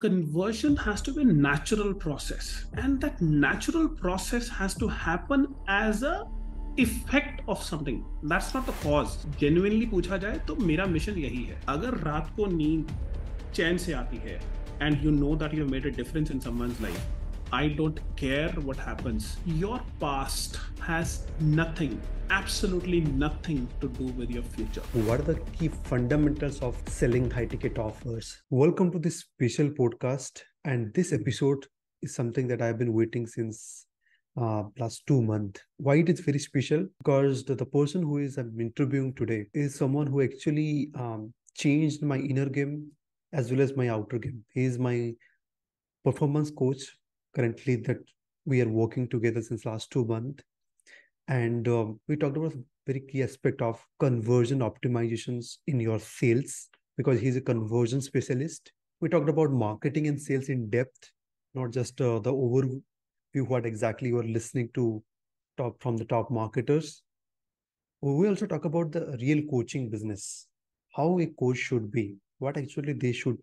conversion has to be a natural process. And that natural process has to happen as a effect of something that's not the cause genuinely पूछा जाए तो मेरा mission यही है। अगर रात को नींद चैन से आती है and you know that you made a difference in someone's life I don't care what happens. Your past has nothing, absolutely nothing to do with your future. What are the key fundamentals of selling high ticket offers? Welcome to this special podcast. And this episode is something that I've been waiting since uh, last two months. Why it is very special? Because the, the person who is I'm interviewing today is someone who actually um, changed my inner game as well as my outer game. He is my performance coach currently that we are working together since last two months. And um, we talked about a very key aspect of conversion optimizations in your sales because he's a conversion specialist. We talked about marketing and sales in depth not just uh, the overview what exactly you are listening to top from the top marketers. We also talk about the real coaching business how a coach should be what actually they should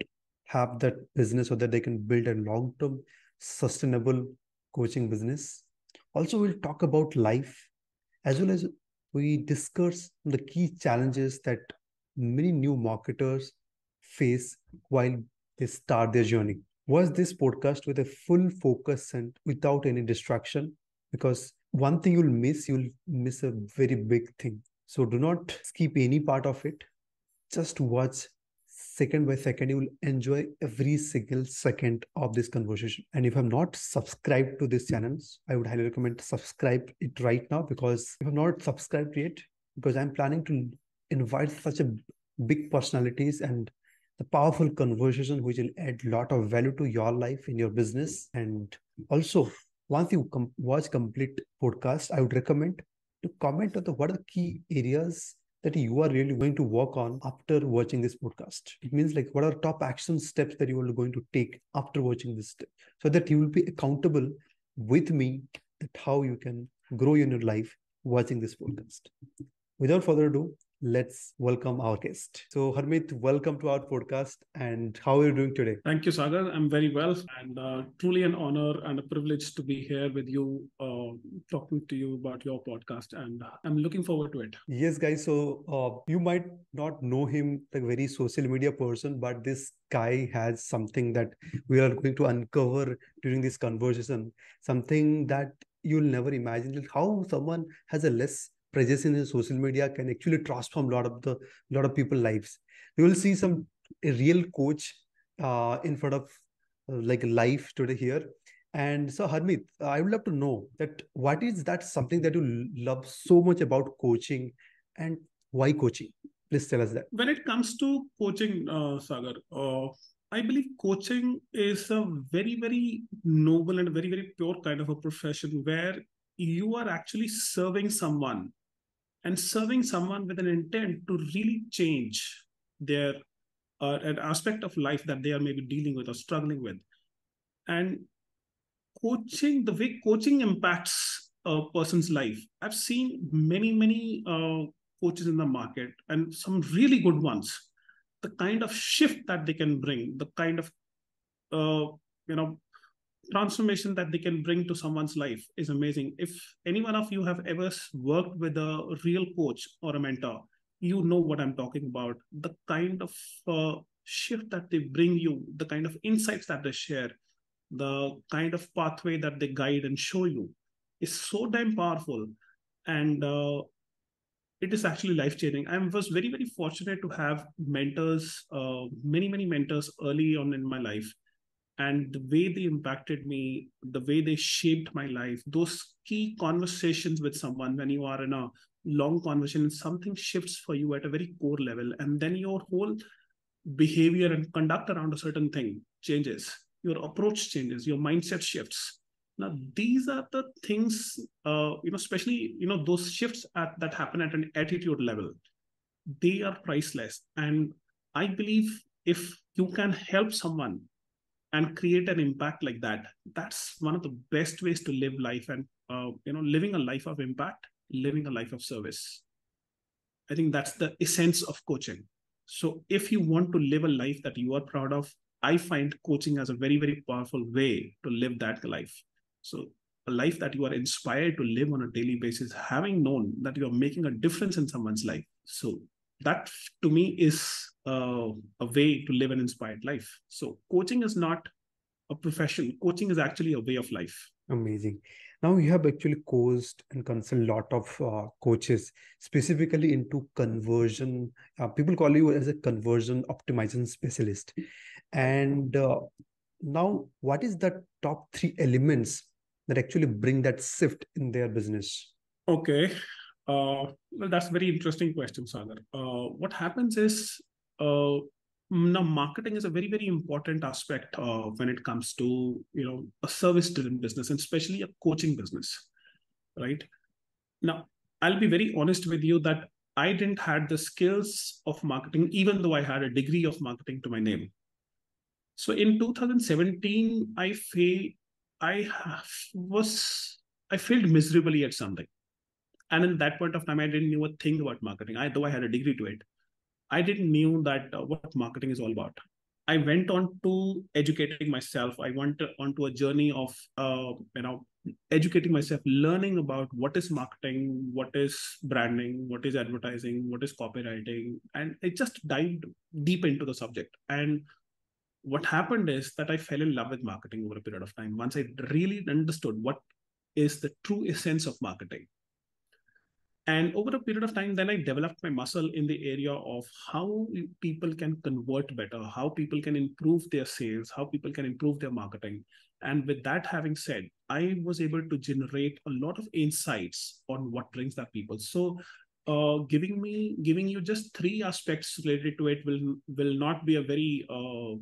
have that business so that they can build a long term sustainable coaching business. Also, we'll talk about life as well as we discuss the key challenges that many new marketers face while they start their journey. Was this podcast with a full focus and without any distraction? Because one thing you'll miss, you'll miss a very big thing. So do not skip any part of it. Just watch second by second you will enjoy every single second of this conversation. And if i'm not subscribed to this channel i would highly recommend subscribe it right now because if i'm not subscribed yet because i'm planning to invite such a big personalities and the powerful conversation which will add a lot of value to your life in your business. And also once you com- watch complete podcast i would recommend to comment on the what are the key areas that you are really going to work on after watching this podcast. It means like what are top action steps that you are going to take after watching this step so that you will be accountable with me that how you can grow in your life watching this podcast. Without further ado, let's welcome our guest. So, Harmeet, welcome to our podcast. And how are you doing today? Thank you, Sagar. I'm very well, and uh, truly an honor and a privilege to be here with you, uh, talking to you about your podcast. And I'm looking forward to it. Yes, guys. So, uh, you might not know him like very social media person, but this guy has something that we are going to uncover during this conversation. Something that you'll never imagine how someone has a less presence in social media can actually transform a lot of the lot of people lives. You will see some real coach uh, in front of uh, like life today here. And so harmeet i would love to know that what is that something that you love so much about coaching and why coaching? Please tell us that. When it comes to coaching uh, sagar uh, I believe coaching is a very, very noble and very, very pure kind of a profession where you are actually serving someone and serving someone with an intent to really change their uh, an aspect of life that they are maybe dealing with or struggling with. And coaching the way coaching impacts a person's life. I've seen many many uh, coaches in the market and some really good ones. The kind of shift that they can bring the kind of uh, you know transformation that they can bring to someone's life is amazing. If any one of you have ever worked with a real coach or a mentor, you know what I'm talking about. The kind of uh, shift that they bring you, the kind of insights that they share, the kind of pathway that they guide and show you is so damn powerful. And uh, it is actually life changing. I was very, very fortunate to have mentors, uh, many, many mentors early on in my life and the way they impacted me, the way they shaped my life, those key conversations with someone when you are in a long conversation, something shifts for you at a very core level. And then your whole behavior and conduct around a certain thing changes. Your approach changes, your mindset shifts. Now, these are the things, uh, you know, especially, you know, those shifts at, that happen at an attitude level, they are priceless. And I believe if you can help someone and create an impact like that that's one of the best ways to live life and uh, you know living a life of impact living a life of service i think that's the essence of coaching so if you want to live a life that you are proud of I find coaching as a very, very powerful way to live that life. So a life that you are inspired to live on a daily basis, having known that you are making a difference in someone's life. So that to me is uh, a way to live an inspired life. So coaching is not a profession. Coaching is actually a way of life. Amazing. Now you have actually coached and consult a lot of uh, coaches specifically into conversion. Uh, people call you as a conversion optimization specialist. And uh, now, what is the top three elements that actually bring that shift in their business? Okay. Uh, well, that's a very interesting question, Sagar. Uh, what happens is uh, now marketing is a very very important aspect uh, when it comes to you know a service driven business and especially a coaching business right? Now i'll be very honest with you that i didn't had the skills of marketing even though i had a degree of marketing to my name. So in 2017 i failed i was i failed miserably at something and in that point of time i didn't know a thing about marketing i though i had a degree to it I didn't knew that uh, what marketing is all about. I went on to educating myself. I went onto a journey of uh, you know educating myself, learning about what is marketing, what is branding, what is advertising, what is copywriting, and I just dived deep into the subject. And what happened is that I fell in love with marketing over a period of time. Once I really understood what is the true essence of marketing, and over a period of time, then I developed my muscle in the area of how people can convert better, how people can improve their sales, how people can improve their marketing. And with that having said, I was able to generate a lot of insights on what brings that people. So uh, giving me giving you just three aspects related to it will will not be a very uh,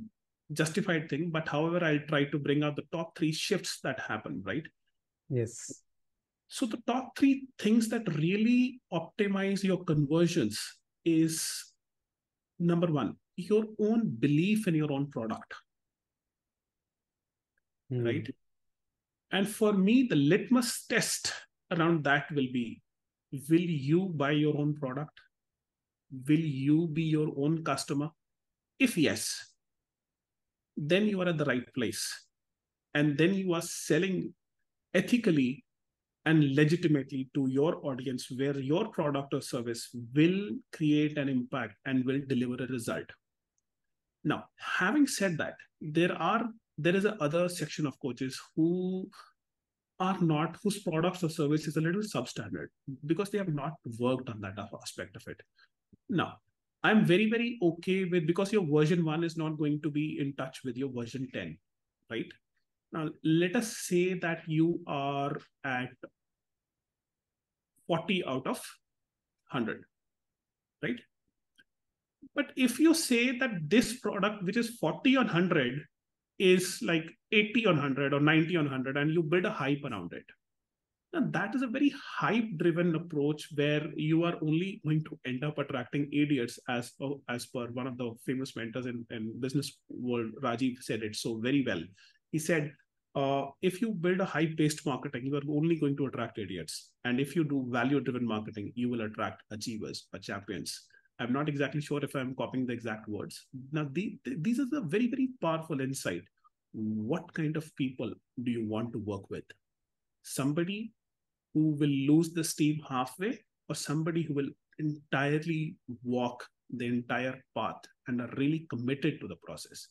justified thing. But however, I'll try to bring out the top three shifts that happen, right? Yes. So the top three things that really optimize your conversions is number one, your own belief in your own product. Mm. Right. And for me, the litmus test around that will be will you buy your own product? Will you be your own customer? If yes, then you are at the right place. And then you are selling ethically and legitimately to your audience where your product or service will create an impact and will deliver a result. Now having said that there are there is a other section of coaches who are not whose products or service is a little substandard because they have not worked on that aspect of it. Now i'm very very okay with because your version 1 is not going to be in touch with your version 10 right now, let us say that you are at 40 out of 100, right? But if you say that this product, which is 40 on 100, is like 80 on 100 or 90 on 100, and you build a hype around it, now that is a very hype driven approach where you are only going to end up attracting idiots as as per one of the famous mentors in, in business world rajiv said it so very well he said uh, if you build a hype based marketing, you are only going to attract idiots. And if you do value driven marketing, you will attract achievers or champions. I'm not exactly sure if I'm copying the exact words. Now, the, the, these are the very, very powerful insight. What kind of people do you want to work with? Somebody who will lose the steam halfway, or somebody who will entirely walk the entire path and are really committed to the process?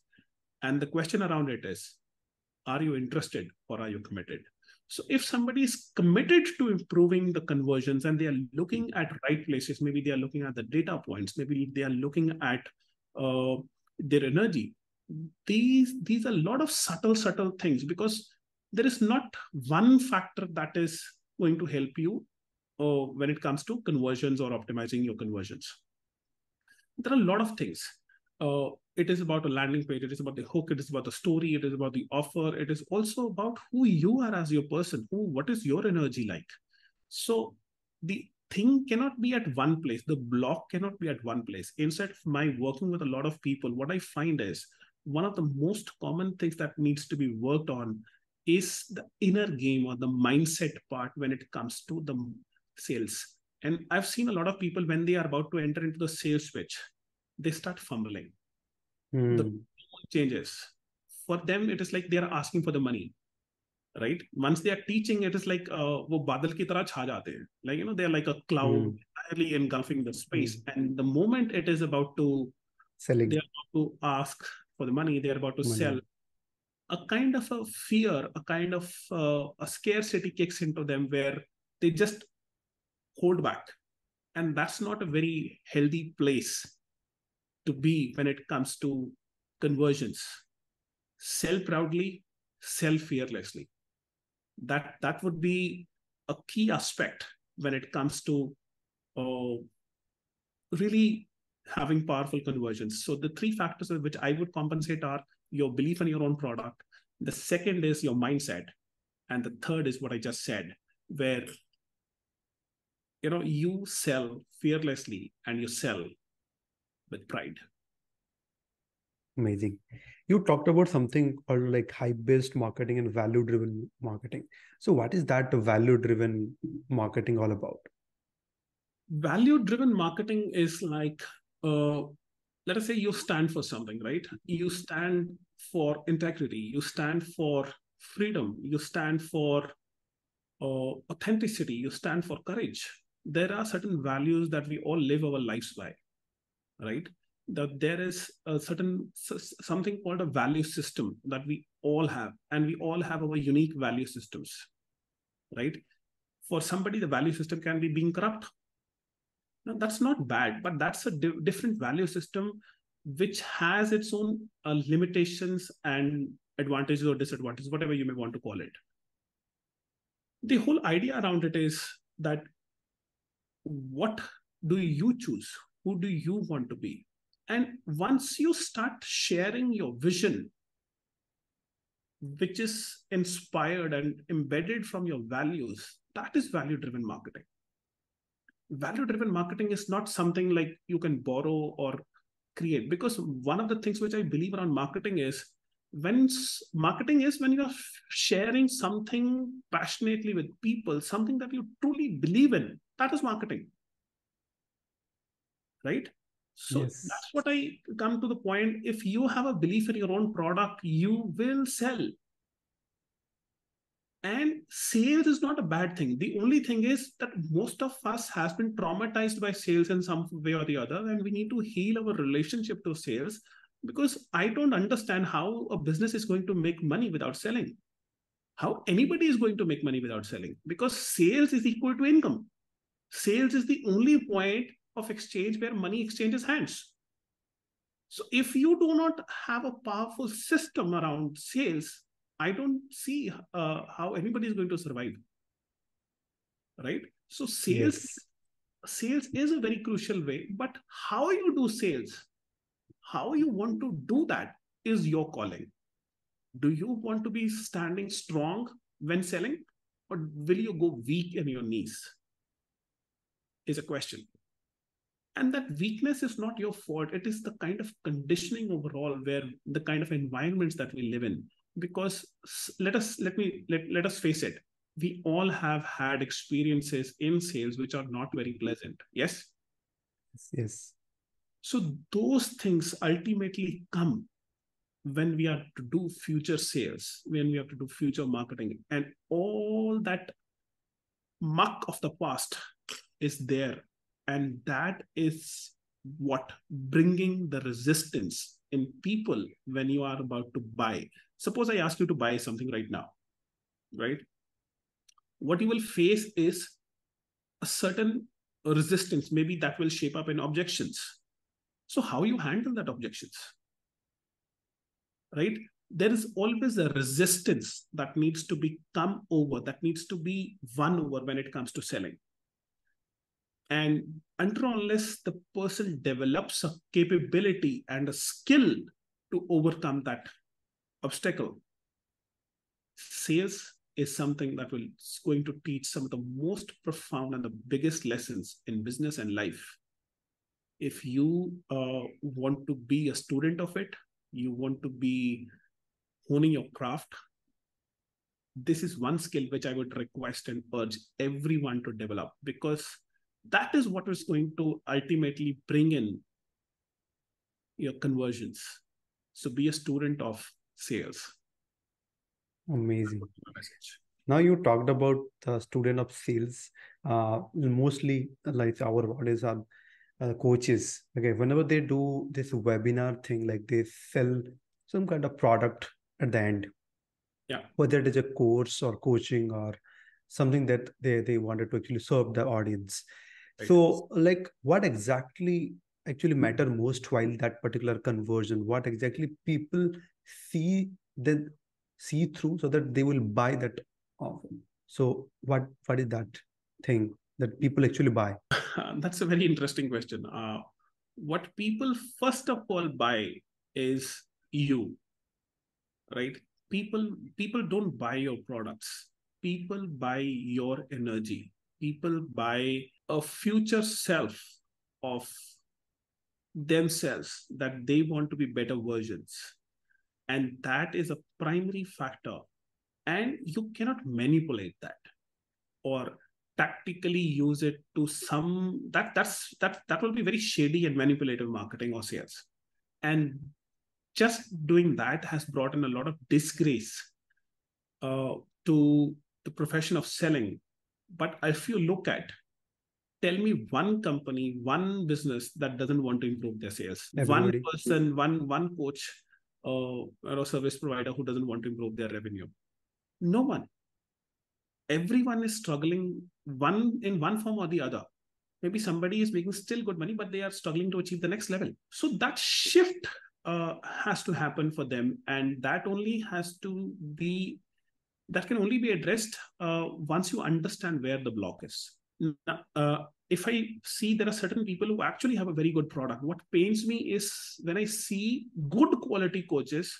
And the question around it is are you interested or are you committed? So if somebody is committed to improving the conversions and they are looking at right places maybe they are looking at the data points maybe they are looking at uh, their energy these these are a lot of subtle subtle things because there is not one factor that is going to help you uh, when it comes to conversions or optimizing your conversions. There are a lot of things. Uh, it is about a landing page it is about the hook it is about the story it is about the offer it is also about who you are as your person who what is your energy like? So the thing cannot be at one place the block cannot be at one place. Instead of my working with a lot of people what i find is one of the most common things that needs to be worked on is the inner game or the mindset part when it comes to the sales. And i've seen a lot of people when they are about to enter into the sales switch they start fumbling mm. the hmm. changes for them it is like they are asking for the money right once they are teaching it is like uh, badal ki tarah chha jate like you know they are like a cloud mm. entirely engulfing the hmm. space mm. and the moment it is about to selling they are about to ask for the money they are about to money. sell a kind of a fear a kind of uh, a scarcity kicks into them where they just hold back and that's not a very healthy place to be when it comes to conversions. Sell proudly, sell fearlessly. That that would be a key aspect when it comes to uh, really having powerful conversions. So the three factors of which I would compensate are your belief in your own product. The second is your mindset. And the third is what I just said, where you know you sell fearlessly and you sell with pride. Amazing. You talked about something called like hype-based marketing and value-driven marketing. So what is that value-driven marketing all about? Value driven marketing is like uh, let us say you stand for something, right? You stand for integrity, you stand for freedom, you stand for uh, authenticity, you stand for courage. There are certain values that we all live our lives by, right? That there is a certain something called a value system that we all have, and we all have our unique value systems, right? For somebody, the value system can be being corrupt. No, that's not bad, but that's a di- different value system which has its own uh, limitations and advantages or disadvantages, whatever you may want to call it. The whole idea around it is that what do you choose? Who do you want to be? And once you start sharing your vision, which is inspired and embedded from your values, that is value driven marketing. Value driven marketing is not something like you can borrow or create because one of the things which I believe around marketing is when marketing is when you're sharing something passionately with people, something that you truly believe in, that is marketing. Right? So Yes. that's what I come to the point. If you have a belief in your own product, you will sell. And sales is not a bad thing. The only thing is that most of us has been traumatized by sales in some way or the other, and we need to heal our relationship to sales because I don't understand how a business is going to make money without selling. How anybody is going to make money without selling because sales is equal to income. Sales is the only point of exchange where money exchanges hands. So if you do not have a powerful system around sales, I don't see uh, how anybody is going to survive. Right? So sales Yes. sales is a very crucial way, but how you do sales, how you want to do that is your calling. Do you want to be standing strong when selling, or will you go weak in your knees? Is a question. And that weakness is not your fault. It is the kind of conditioning overall, where the kind of environments that we live in. Because let us let me let, let us face it, we all have had experiences in sales which are not very pleasant. Yes. Yes. So those things ultimately come when we are to do future sales, when we have to do future marketing, and all that muck of the past is there. And that is what bringing the resistance in people when you are about to buy. Suppose I ask you to buy something right now, right? What you will face is a certain resistance. Maybe that will shape up in objections. So, how you handle that objections? right there is always a resistance that needs to be come over that needs to be won over when it comes to selling and until unless the person develops a capability and a skill to overcome that obstacle sales is something that will is going to teach some of the most profound and the biggest lessons in business and life. If you uh, want to be a student of it you want to be honing your craft this is one skill which i would request and urge everyone to develop because that is what is going to ultimately bring in your conversions So be a student of sales. Amazing. Now you talked about the student of sales. Uh, mostly like our audience are uh, coaches. Okay, whenever they do this webinar thing, like they sell some kind of product at the end. Yeah. Whether it is a course or coaching or something that they they wanted to actually serve the audience. Right. So, like, what exactly actually matter most while that particular conversion? What exactly people see then see through so that they will buy that offer. so what what is that thing that people actually buy? That's a very interesting question. Uh, what people first of all buy is you, right? People people don't buy your products. People buy your energy. People buy a future self of themselves that they want to be better versions. And that is a primary factor. And you cannot manipulate that or tactically use it to some that that's that that will be very shady and manipulative marketing or sales. And just doing that has brought in a lot of disgrace uh, to the profession of selling but if you look at tell me one company one business that doesn't want to improve their sales Everybody. one person one one coach uh, or a service provider who doesn't want to improve their revenue no one. Everyone is struggling one in one form or the other. Maybe somebody is making still good money, but they are struggling to achieve the next level. So that shift uh, has to happen for them, and that only has to be that can only be addressed uh, once you understand where the block is. Uh, if I see there are certain people who actually have a very good product, what pains me is when I see good quality coaches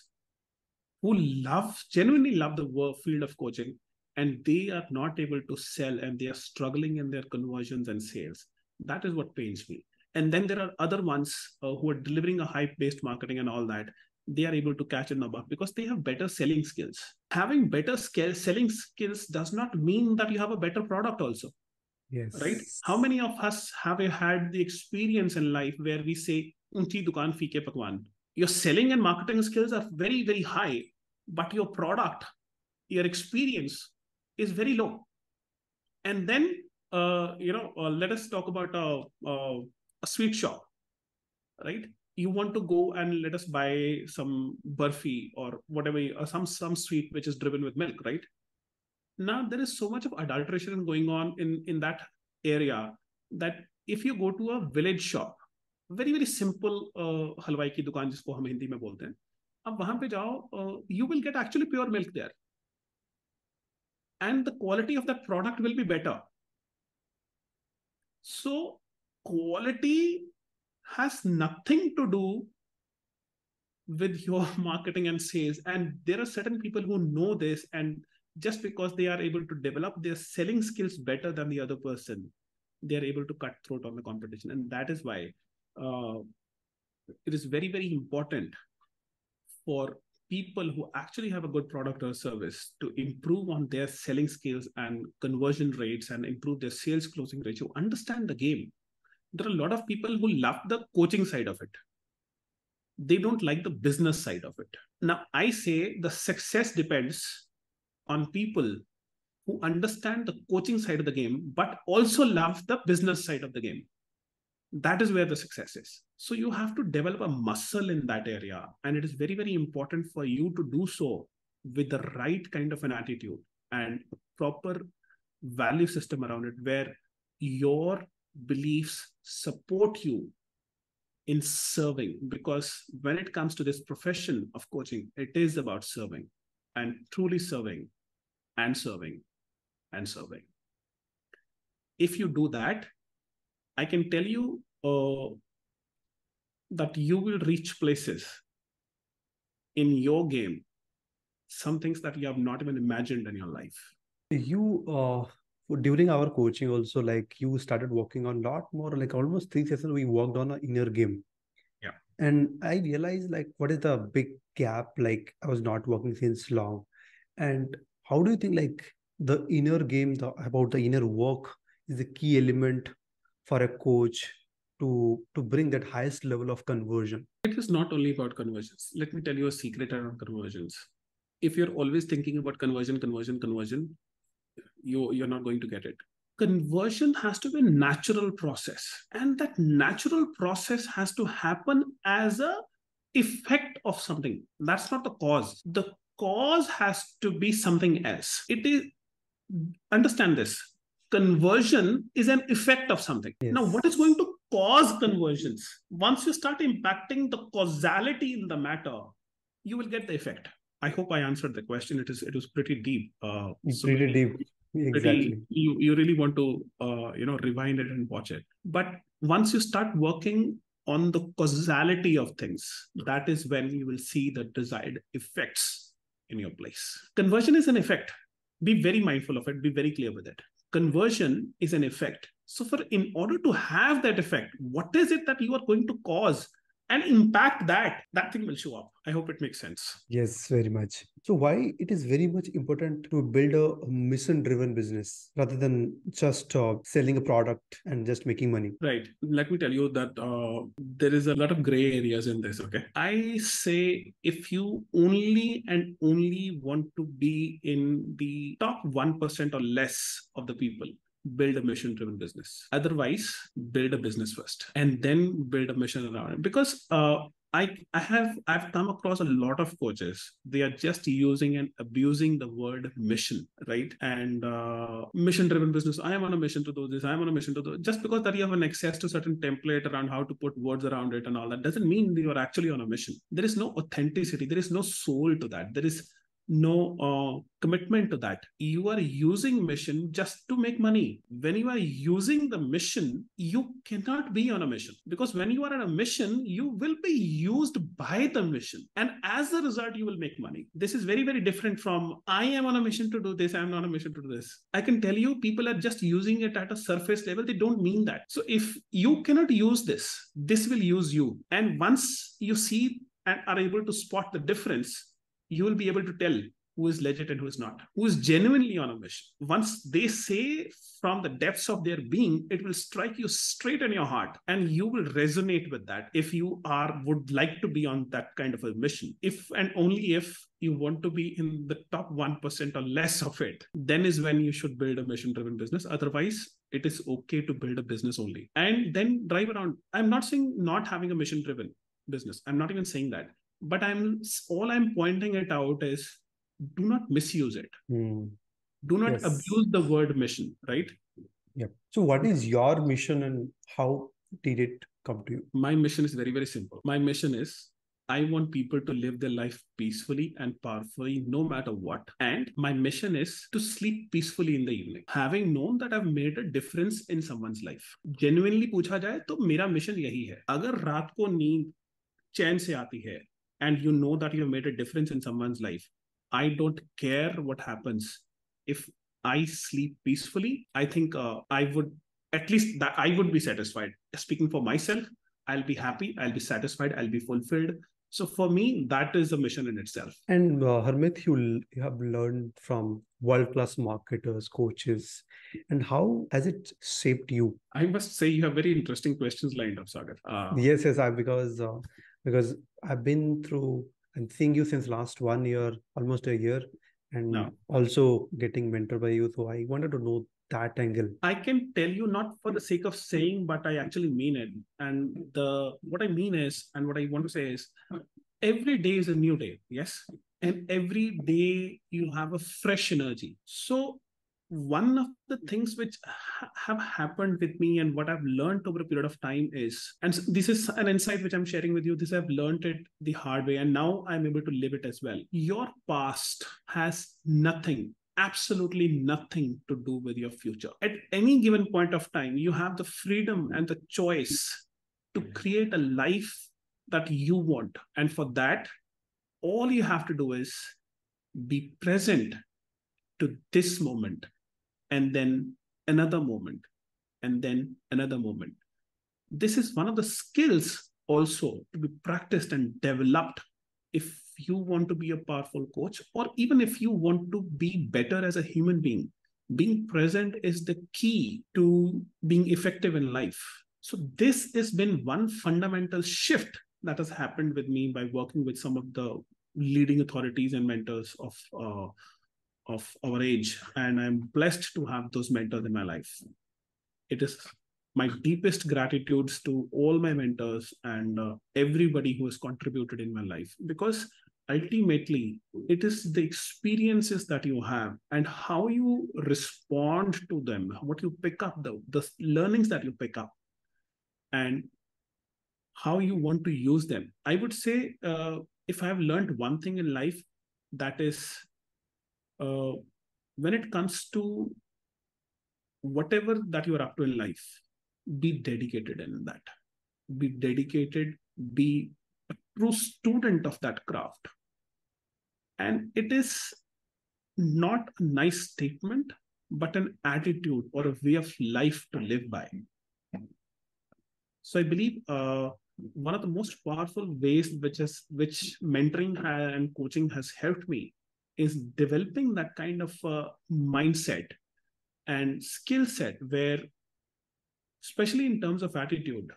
who love genuinely love the field of coaching and they are not able to sell and they are struggling in their conversions and sales that is what pains me and then there are other ones uh, who are delivering a hype based marketing and all that they are able to catch in the bug because they have better selling skills having better skill, selling skills does not mean that you have a better product also yes right how many of us have had the experience in life where we say unchi dukan fike pakwan your selling and marketing skills are very very high but your product, your experience is very low. And then, uh, you know, uh, let us talk about a, a, a sweet shop, right? You want to go and let us buy some burfi or whatever, or some some sweet which is driven with milk, right? Now there is so much of adulteration going on in in that area that if you go to a village shop, very very simple uh, हलवाई की दुकान जिसको हम हिंदी में बोलते हैं अब वहां पे जाओ you will get actually pure milk there and the quality of that product will be better. So, quality has nothing to do with your marketing and sales. And there are certain people who know this, and just because they are able to develop their selling skills better than the other person, they are able to cut throat on the competition. And that is why uh, it is very, very important for people who actually have a good product or service to improve on their selling skills and conversion rates and improve their sales closing ratio, understand the game. There are a lot of people who love the coaching side of it. They don't like the business side of it. Now, I say the success depends on people who understand the coaching side of the game, but also love the business side of the game that is where the success is so you have to develop a muscle in that area and it is very very important for you to do so with the right kind of an attitude and proper value system around it where your beliefs support you in serving because when it comes to this profession of coaching it is about serving and truly serving and serving and serving if you do that I can tell you uh, that you will reach places in your game, some things that you have not even imagined in your life. You, uh, during our coaching, also like you started working on a lot more, like almost three sessions, we worked on an inner game. Yeah. And I realized like what is the big gap? Like I was not working since long. And how do you think like the inner game, the about the inner work is the key element for a coach to to bring that highest level of conversion it is not only about conversions let me tell you a secret around conversions if you're always thinking about conversion conversion conversion you you're not going to get it. Conversion has to be a natural process. And that natural process has to happen as a effect of something. That's not the cause. The cause has to be something else. It is understand this. Conversion is an effect of something. Yes. now what is going to cause conversions? Once you start impacting the causality in the matter you will get the effect. I hope i answered the question. It is it was pretty deep uh, so pretty deep exactly. you, you really want to uh, you know rewind it and watch it. But once you start working on the causality of things that is when you will see the desired effects in your place. Conversion is an effect. Be very mindful of it. Be very clear with it. Conversion is an effect. So for in order to have that effect what is it that you are going to cause and impact that that thing will show up. I hope it makes sense. Yes very much. So why it is very much important to build a mission driven business rather than just uh, selling a product and just making money? Right. Let me tell you that uh, there is a lot of gray areas in this okay? I say if you only and only want to be in the top 1% or less of the people build a mission driven business otherwise build a business first and then build a mission around it because uh, I, I have I've come across a lot of coaches. They are just using and abusing the word mission, right? And uh, mission-driven business. I am on a mission to do this. I am on a mission to do just because that you have an access to certain template around how to put words around it and all that doesn't mean you are actually on a mission. There is no authenticity. There is no soul to that. There is no uh, commitment to that. You are using mission just to make money. When you are using the mission, you cannot be on a mission because when you are on a mission, you will be used by the mission. And as a result, you will make money. This is very, very different from I am on a mission to do this, I am on a mission to do this. I can tell you, people are just using it at a surface level. They don't mean that. So if you cannot use this, this will use you. And once you see and are able to spot the difference, you will be able to tell who is legit and who is not, who is genuinely on a mission. Once they say from the depths of their being, it will strike you straight in your heart and you will resonate with that if you are would like to be on that kind of a mission. If and only if you want to be in the top 1% or less of it, then is when you should build a mission driven business. Otherwise, it is okay to build a business only and then drive around. I'm not saying not having a mission driven business. I'm not even saying that but i'm all i'm pointing it out is do not misuse it mm. do not yes. abuse the word mission right yeah so what is your mission and how did it come to you my mission is very very simple my mission is I want people to live their life peacefully and powerfully no matter what. And my mission is to sleep peacefully in the evening. Having known that I've made a difference in someone's life. Genuinely पूछा जाए तो मेरा mission यही है अगर रात को नींद चैन से आती है and you know that you have made a difference in someone's life i don't care what happens. If i sleep peacefully i think uh, i would at least that i would be satisfied. Speaking for myself i'll be happy i'll be satisfied i'll be fulfilled. So for me that is a mission in itself. And uh, harmeet you, you have learned from world class marketers coaches and how has it shaped you? I must say you have very interesting questions lined up sagar. Uh, yes yes i because uh, because I've been through and seeing you since last one year, almost a year, and no. also getting mentored by you. So I wanted to know that angle. I can tell you not for the sake of saying, but I actually mean it. And the what I mean is, and what I want to say is, every day is a new day. Yes, and every day you have a fresh energy. So one of the mm-hmm. things which ha- have happened with me and what I've learned over a period of time is, and this is an insight which I'm sharing with you. This I've learned it the hard way, and now I'm able to live it as well. Your past has nothing absolutely nothing to do with your future. At any given point of time, you have the freedom and the choice to create a life that you want. And for that, all you have to do is be present to this moment and then another moment, and then another moment. This is one of the skills also to be practiced and developed if you want to be a powerful coach, or even if you want to be better as a human being. Being present is the key to being effective in life. So this has been one fundamental shift that has happened with me by working with some of the leading authorities and mentors of uh, of our age, and I'm blessed to have those mentors in my life. It is my deepest gratitudes to all my mentors and uh, everybody who has contributed in my life because ultimately it is the experiences that you have and how you respond to them what you pick up the, the learnings that you pick up and how you want to use them i would say uh, if i have learned one thing in life that is uh, when it comes to whatever that you are up to in life be dedicated in that. Be dedicated be a true student of that craft. And it is not a nice statement but an attitude or a way of life to live by. So i believe uh, one of the most powerful ways which is which mentoring and coaching has helped me is developing that kind of uh, mindset and skill set where especially in terms of attitude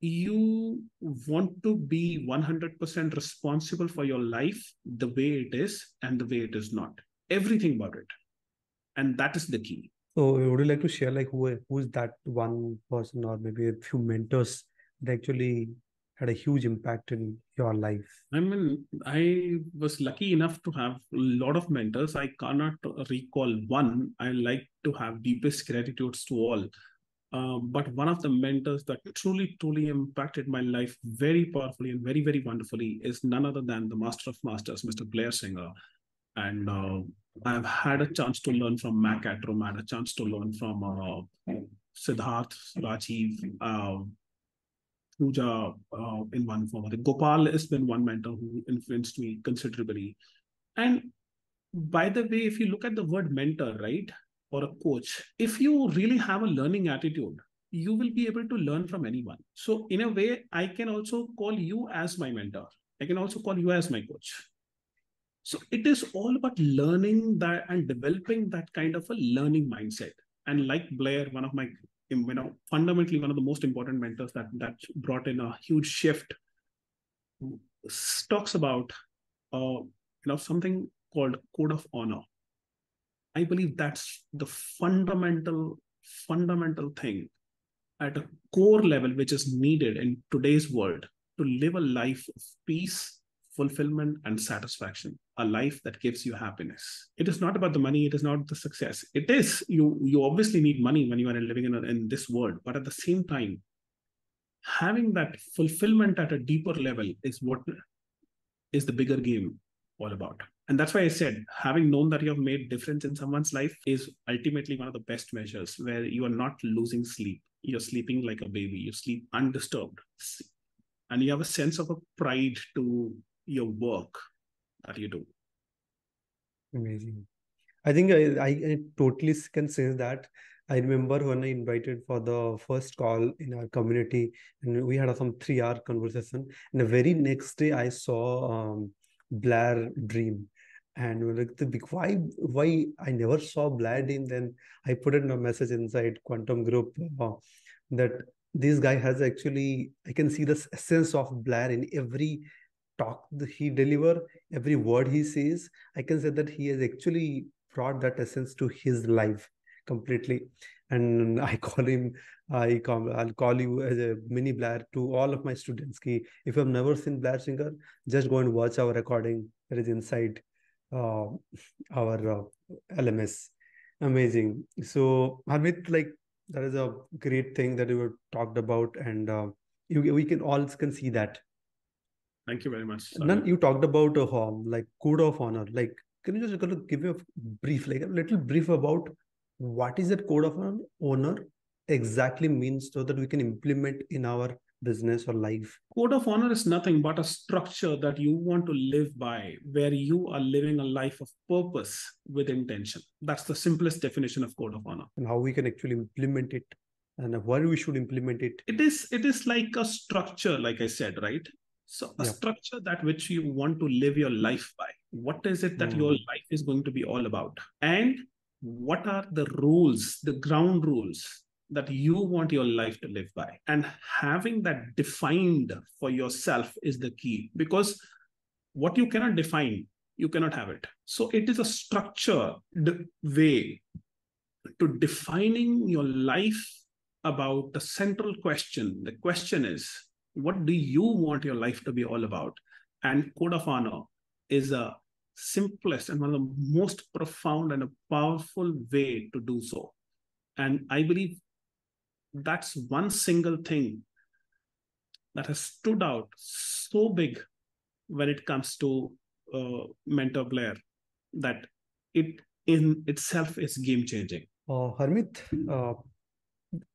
you want to be 100% responsible for your life the way it is and the way it is not. Everything about it. And that is the key. So would you like to share like who who is that one person or maybe a few mentors that actually had a huge impact in your life? I mean i was lucky enough to have a lot of mentors. I cannot recall one. I like to have deepest gratitudes to all. Uh, but one of the mentors that truly, truly impacted my life very powerfully and very, very wonderfully is none other than the Master of Masters, Mr. Blair Singer. And uh, I've had a chance to learn from Mac Attram, I had a chance to learn from uh, Siddharth, Rajiv, uh, Pooja uh, in one form. Gopal has been one mentor who influenced me considerably. And by the way, if you look at the word mentor, right, or a coach, if you really have a learning attitude, you will be able to learn from anyone. So, in a way, I can also call you as my mentor. I can also call you as my coach. So, it is all about learning that and developing that kind of a learning mindset. And like Blair, one of my, you know, fundamentally one of the most important mentors that that brought in a huge shift, talks about, uh, you know, something called code of honor I believe that's the fundamental, fundamental thing at a core level, which is needed in today's world to live a life of peace, fulfillment, and satisfaction. A life that gives you happiness. It is not about the money. It is not the success. It is you. You obviously need money when you are living in, a, in this world, but at the same time, having that fulfillment at a deeper level is what is the bigger game all about and that's why i said having known that you have made difference in someone's life is ultimately one of the best measures where you are not losing sleep you're sleeping like a baby you sleep undisturbed and you have a sense of a pride to your work that you do. Amazing. I think i, I, I totally can say that. I remember when I invited for the first call in our community, and we had a some three-hour conversation. And the very next day, I saw um, Blair Dream, and we're like the big why why? I never saw blair in then. I put in a message inside quantum group uh, that this guy has actually i can see the essence of blair in every talk he deliver every word he says i can say that he has actually brought that essence to his life completely and i call him i call i'll call you as a mini blair to all of my students ki if you have never seen blair singer just go and watch our recording that is inside uh, our uh, LMS. Amazing. So, Harmeet, like that is a great thing that you talked about, and uh, you, we can all can see that. Thank you very much. Then you talked about a uh, like code of honor. Like, can you just give me a brief, like a little brief about what is that code of honor exactly means, so that we can implement in our business or life? Code of honor is nothing but a structure that you want to live by, where you are living a life of purpose with intention. That's the simplest definition of code of honor. And how we can actually implement it and why we should implement it. It is it is like a structure, like I said, right? So a yeah. structure that which you want to live your life by. What is it that mm. your life is going to be all about? And what are the rules, the ground rules that you want your life to live by. And having that defined for yourself is the key because what you cannot define, you cannot have it. So it is a structured way to defining your life about the central question. The question is, what do you want your life to be all about? And Code of Honor is a simplest and one of the most profound and a powerful way to do so. And I believe that's one single thing that has stood out so big when it comes to uh, Mentor Blair that it in itself is game changing. Uh, Harmeet, uh,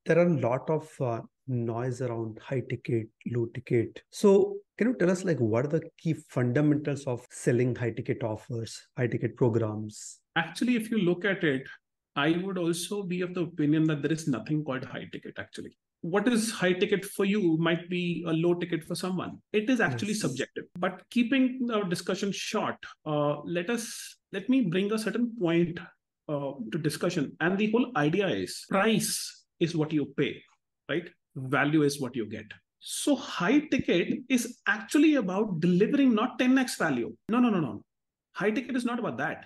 there are a lot of uh, noise around high ticket, low ticket. So, can you tell us like what are the key fundamentals of selling high ticket offers, high ticket programs? Actually, if you look at it, I would also be of the opinion that there is nothing called high ticket actually. What is high ticket for you might be a low ticket for someone. It is actually yes. subjective. But keeping our discussion short, uh, let us let me bring a certain point uh, to discussion. And the whole idea is price is what you pay, right? Value is what you get. So high ticket is actually about delivering not 10x value. No, no, no, no. High ticket is not about that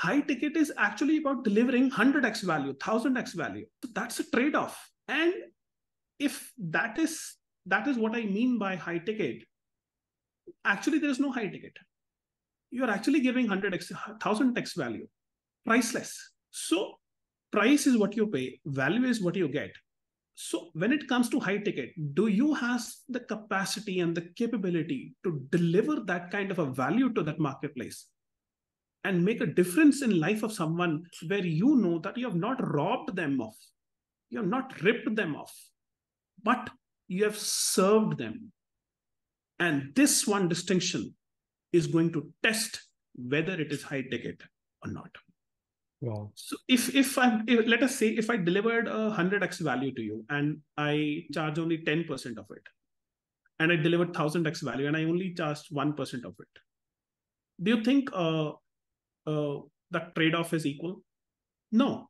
high ticket is actually about delivering 100x value 1000x value so that's a trade-off and if that is that is what i mean by high ticket actually there is no high ticket you are actually giving 100x 1000x value priceless so price is what you pay value is what you get so when it comes to high ticket do you have the capacity and the capability to deliver that kind of a value to that marketplace? And make a difference in life of someone where you know that you have not robbed them of you have not ripped them off but you have served them. And this one distinction is going to test whether it is high ticket or not wow so if if i if, let us say if i delivered a 100x value to you and i charge only 10% of it and i delivered 1000x value and i only charged 1% of it do you think uh, uh, the trade-off is equal? No,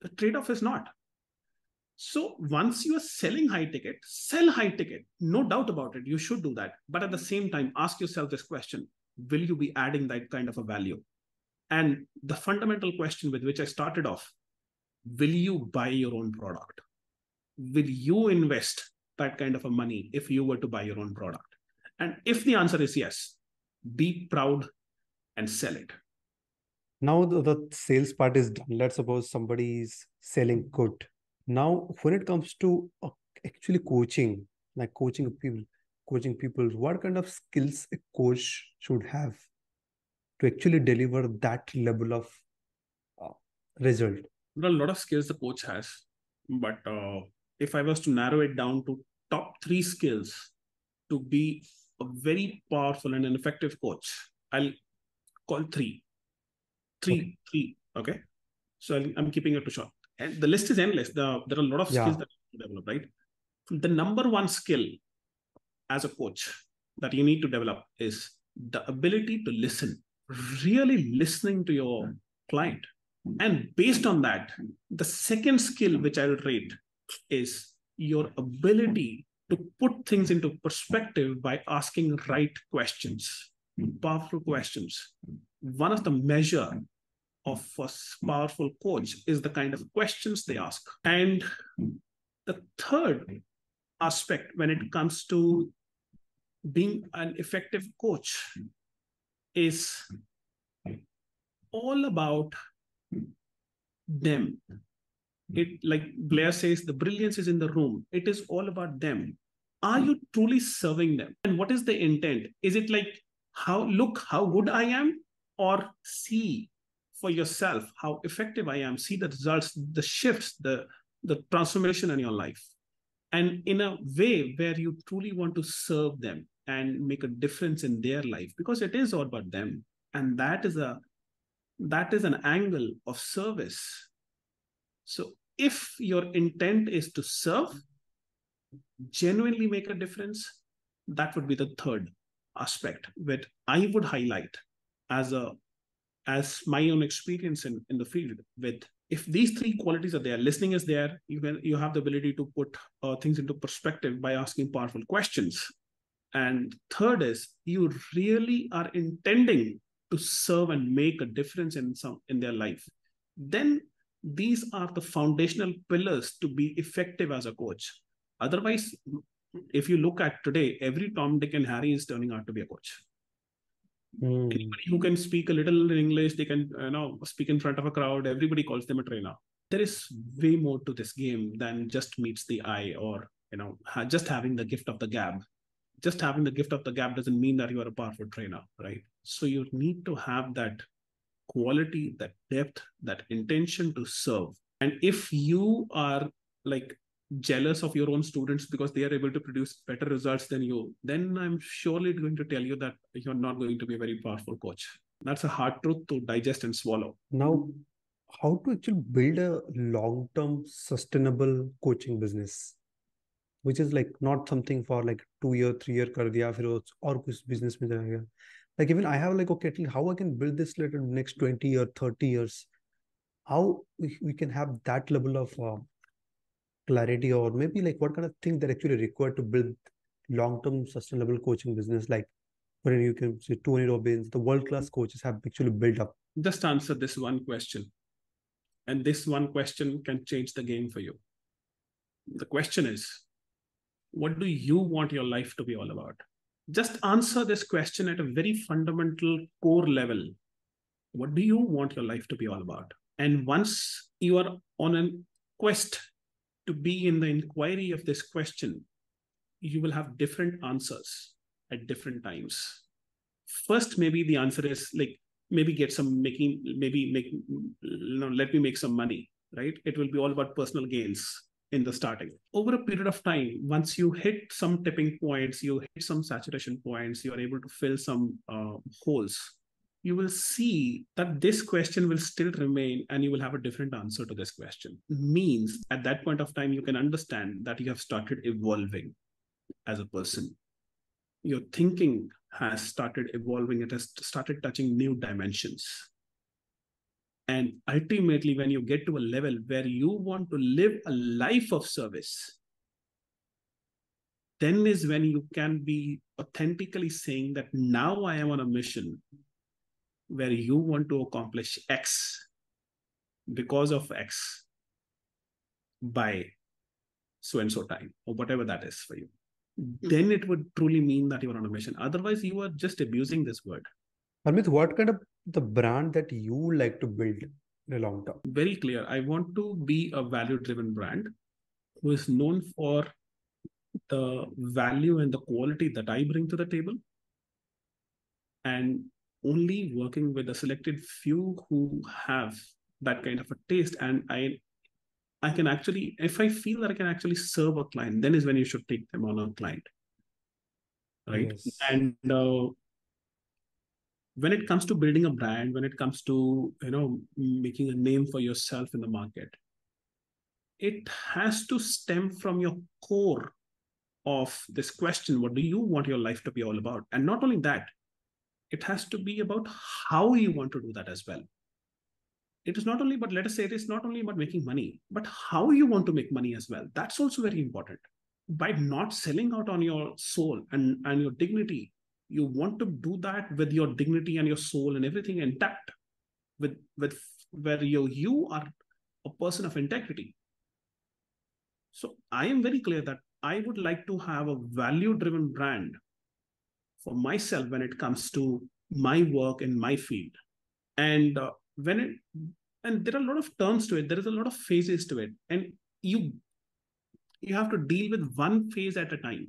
the trade-off is not. So once you are selling high ticket, sell high ticket. No doubt about it. You should do that. But at the same time, ask yourself this question Will you be adding that kind of a value? And the fundamental question with which I started off will you buy your own product? Will you invest that kind of a money if you were to buy your own product? And if the answer is yes, be proud and sell it. Now the, the sales part is done. Let's suppose somebody is selling good. Now, when it comes to uh, actually coaching, like coaching people, coaching people, what kind of skills a coach should have to actually deliver that level of uh, result? There are a lot of skills the coach has, but uh, if I was to narrow it down to top three skills to be a very powerful and an effective coach, I'll call three. Three, okay. three. Okay. So i am keeping it to short. And the list is endless. The, there are a lot of skills yeah. that you develop, right? The number one skill as a coach that you need to develop is the ability to listen, really listening to your client. And based on that, the second skill which I would rate is your ability to put things into perspective by asking right questions powerful questions. One of the measure of a powerful coach is the kind of questions they ask. And the third aspect when it comes to being an effective coach is all about them. It like Blair says, the brilliance is in the room. It is all about them. Are you truly serving them? And what is the intent? Is it like how look how good i am or see for yourself how effective i am see the results the shifts the the transformation in your life and in a way where you truly want to serve them and make a difference in their life because it is all about them. And that is a that is an angle of service. So if your intent is to serve genuinely make a difference that would be the third aspect that I would highlight as a as my own experience in, in the field with if these three qualities are there listening is there you can you have the ability to put uh, things into perspective by asking powerful questions and third is you really are intending to serve and make a difference in some in their life. Then these are the foundational pillars to be effective as a coach. Otherwise if you look at today every tom dick and harry is turning out to be a coach. Mm. anybody who can speak a little in english they can you know speak in front of a crowd everybody calls them a trainer. There is way more to this game than just meets the eye or you know just having the gift of the gab just having the gift of the gap doesn't mean that you are a powerful trainer right so you need to have that quality that depth that intention to serve and if you are like jealous of your own students because they are able to produce better results than you, then I'm surely going to tell you that you're not going to be a very powerful coach. That's a hard truth to digest and swallow. Now, how to actually build a long-term sustainable coaching business, which is like not something for like two year, three year, कर दिया फिर और कुछ business में चला गया like even I have like okay How I can build this later next twenty or thirty years? how we, we can have that level of uh, clarity or maybe like what kind of things that actually required to build long-term sustainable coaching business like when you can say Tony Robbins, the world-class coaches have actually built up. Just answer this one question. And this one question can change the game for you. The question is what do you want your life to be all about? Just answer this question at a very fundamental core level. What do you want your life to be all about? And once you are on a quest to be in the inquiry of this question, you will have different answers at different times. First, maybe the answer is like maybe get some making, maybe make, you know, let me make some money, right? It will be all about personal gains in the starting. Over a period of time, once you hit some tipping points, you hit some saturation points, you are able to fill some uh, holes you will see that this question will still remain and you will have a different answer to this question. Means at that point of time, you can understand that you have started evolving as a person. Your thinking has started evolving, it has started touching new dimensions. And ultimately, when you get to a level where you want to live a life of service, then is when you can be authentically saying that now I am on a mission where you want to accomplish X because of X by so and so time or whatever that is for you, hmm. then it would truly mean that you're on a mission. Otherwise, you are just abusing this word. Harmeet, what kind of the brand that you like to build in the long term? Very clear. I want to be a value driven brand who is known for the value and the quality that I bring to the table and only working with a selected few who have that kind of a taste and i i can actually if i feel that i can actually serve a client then is when you should take them on a client right yes. and uh, when it comes to building a brand when it comes to you know making a name for yourself in the market it has to stem from your core of this question what do you want your life to be all about? And not only that it has to be about how you want to do that as well. It is not only but let us say it is not only about making money but how you want to make money as well. That's also very important. By not selling out on your soul and and your dignity you want to do that with your dignity and your soul and everything intact with with where you you are a person of integrity. So i am very clear that i would like to have a value driven brand for myself when it comes to my work in my field. And uh, when it and there are a lot of terms to it. There is a lot of phases to it. And you you have to deal with one phase at a time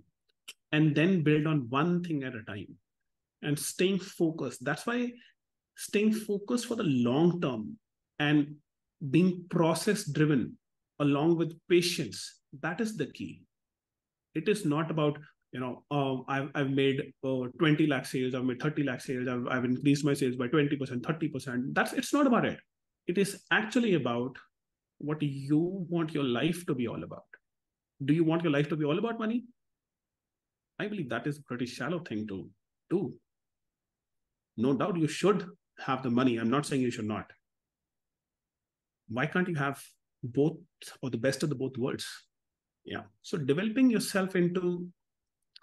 and then build on one thing at a time and staying focused that's why staying focused for the long term and being process driven along with patience that is the key it is not about you know, um, I've, I've made uh, 20 lakh sales, I've made 30 lakh sales, I've, I've increased my sales by 20%, 30%. That's it's not about it. It is actually about what you want your life to be all about. Do you want your life to be all about money? I believe that is a pretty shallow thing to do. No doubt you should have the money. I'm not saying you should not. why can't you have both or the best of the both worlds yeah so developing yourself into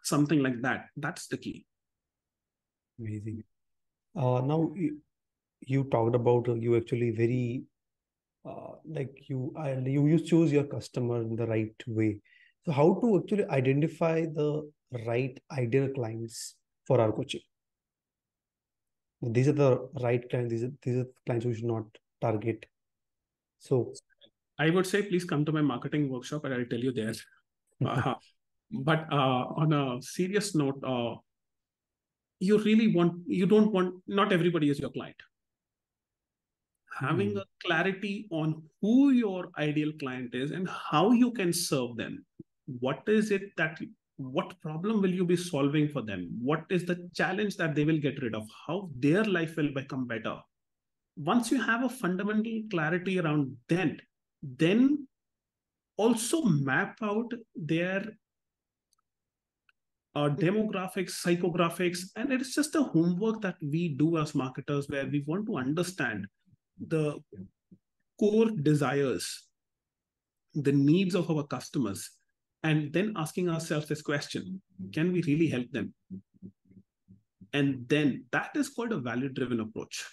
something like that that's the key amazing uh, now you, you talked about uh, you actually very uh, like you you you choose your customer in the right way so how to actually identify the right ideal clients for our coaching. These are the right clients these are, these are clients we should not target. So i would say please come to my marketing workshop and i'll tell you there. Uh, but uh, on a serious note uh, you really want you don't want not everybody is your client. Having mm. a clarity on who your ideal client is and how you can serve them. What is it that what problem will you be solving for them? What is the challenge that they will get rid of? How their life will become better? Once you have a fundamental clarity around that then also map out their uh, demographics, psychographics, and it's just a homework that we do as marketers where we want to understand the core desires, the needs of our customers, and then asking ourselves this question can we really help them? And then that is called a value driven approach.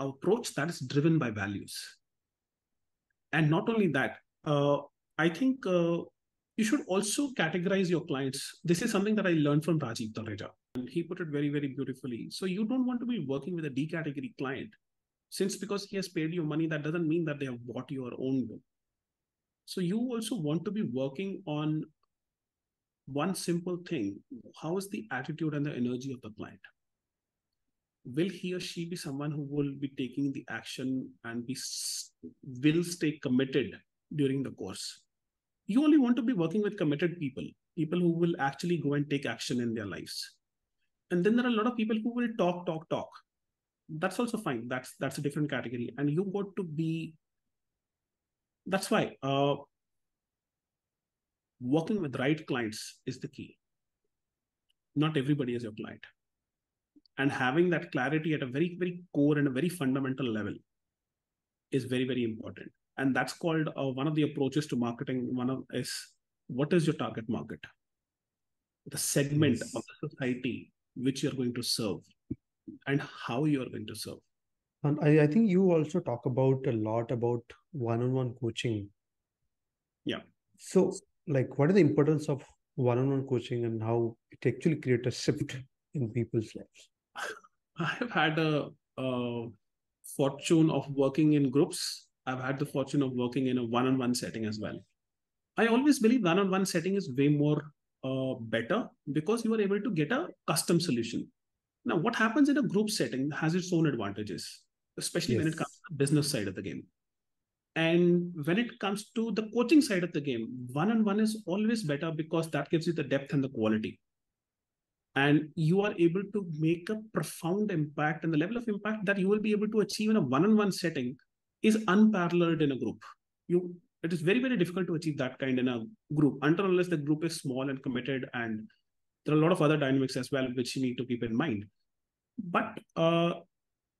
An approach that is driven by values. And not only that, uh, I think uh, you should also categorize your clients. This is something that I learned from Rajiv Talreja. And he put it very, very beautifully. So you don't want to be working with a D category client. Since because he has paid you money, that doesn't mean that they have bought your own book. So you also want to be working on one simple thing. How is the attitude and the energy of the client? Will he or she be someone who will be taking the action and be will stay committed during the course? you only want to be working with committed people, people who will actually go and take action in their lives. And then there are a lot of people who will talk, talk, talk. That's also fine. That's that's a different category. And you got to be. That's why uh, working with right clients is the key. Not everybody is your client. And having that clarity at a very, very core and a very fundamental level is very, very important and that's called uh, one of the approaches to marketing one of is what is your target market the segment yes. of the society which you're going to serve and how you're going to serve and I, I think you also talk about a lot about one-on-one coaching. Yeah. So like what is the importance of one-on-one coaching and how it actually create a shift in people's lives? I have had a, a fortune of working in groups. I've had the fortune of working in a one-on-one setting as well. I always believe one-on-one setting is way more uh, better because you are able to get a custom solution. Now, what happens in a group setting has its own advantages, especially yes. when it comes to the business side of the game. And when it comes to the coaching side of the game, one-on-one is always better because that gives you the depth and the quality. And you are able to make a profound impact and the level of impact that you will be able to achieve in a one-on-one setting is unparalleled in a group. You it is very, very difficult to achieve that kind in a group until unless the group is small and committed and there are a lot of other dynamics as well which you need to keep in mind. But uh,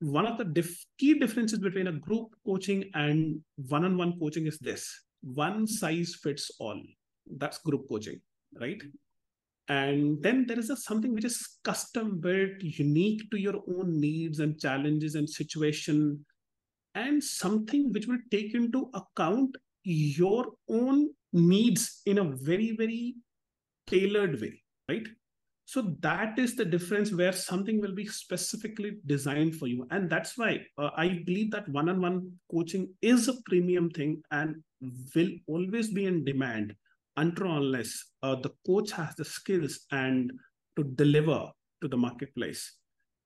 one of the key differences between a group coaching and one-on-one coaching is this: one size fits all. That's group coaching, right? And then there is a, something which is custom built, unique to your own needs and challenges and situation and something which will take into account your own needs in a very, very tailored way, right? So that is the difference where something will be specifically designed for you. And that's why uh, I believe that one on one coaching is a premium thing and will always be in demand until unless uh, the coach has the skills and to deliver to the marketplace.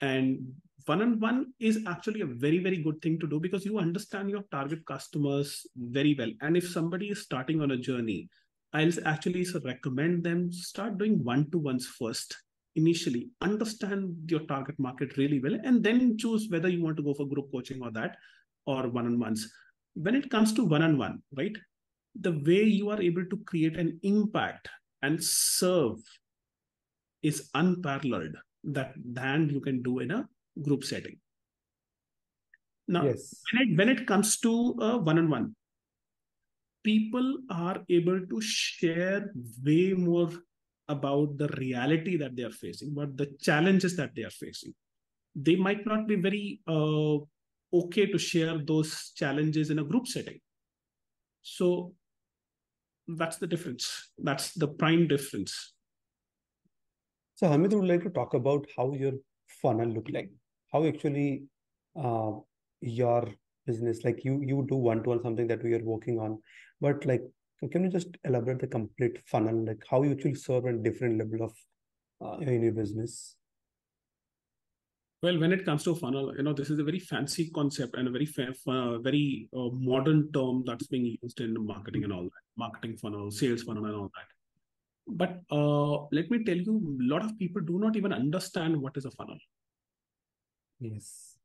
And one on one is actually a very very good thing to do because you understand your target customers very well and if somebody is starting on a journey i'll actually recommend them start doing one to ones first initially understand your target market really well and then choose whether you want to go for group coaching or that or one on ones when it comes to one on one right the way you are able to create an impact and serve is unparalleled that than you can do in a group setting. Now, yes. when it, when it comes to a one-on-one, people are able to share way more about the reality that they are facing, but the challenges that they are facing. They might not be very uh, okay to share those challenges in a group setting. So that's the difference. That's the prime difference. So Harmeet would like to talk about how your funnel look like, how actually uh, your business, like you you do one to one something that we are working on, but like can you just elaborate the complete funnel, like how you actually serve a different level of uh, in your business? Well, when it comes to funnel, you know, this is a very fancy concept and a very uh, very uh, modern term that's being used in marketing and all that, marketing funnel, sales funnel, and all that. But uh, let me tell you, a lot of people do not even understand what is a funnel. Yes.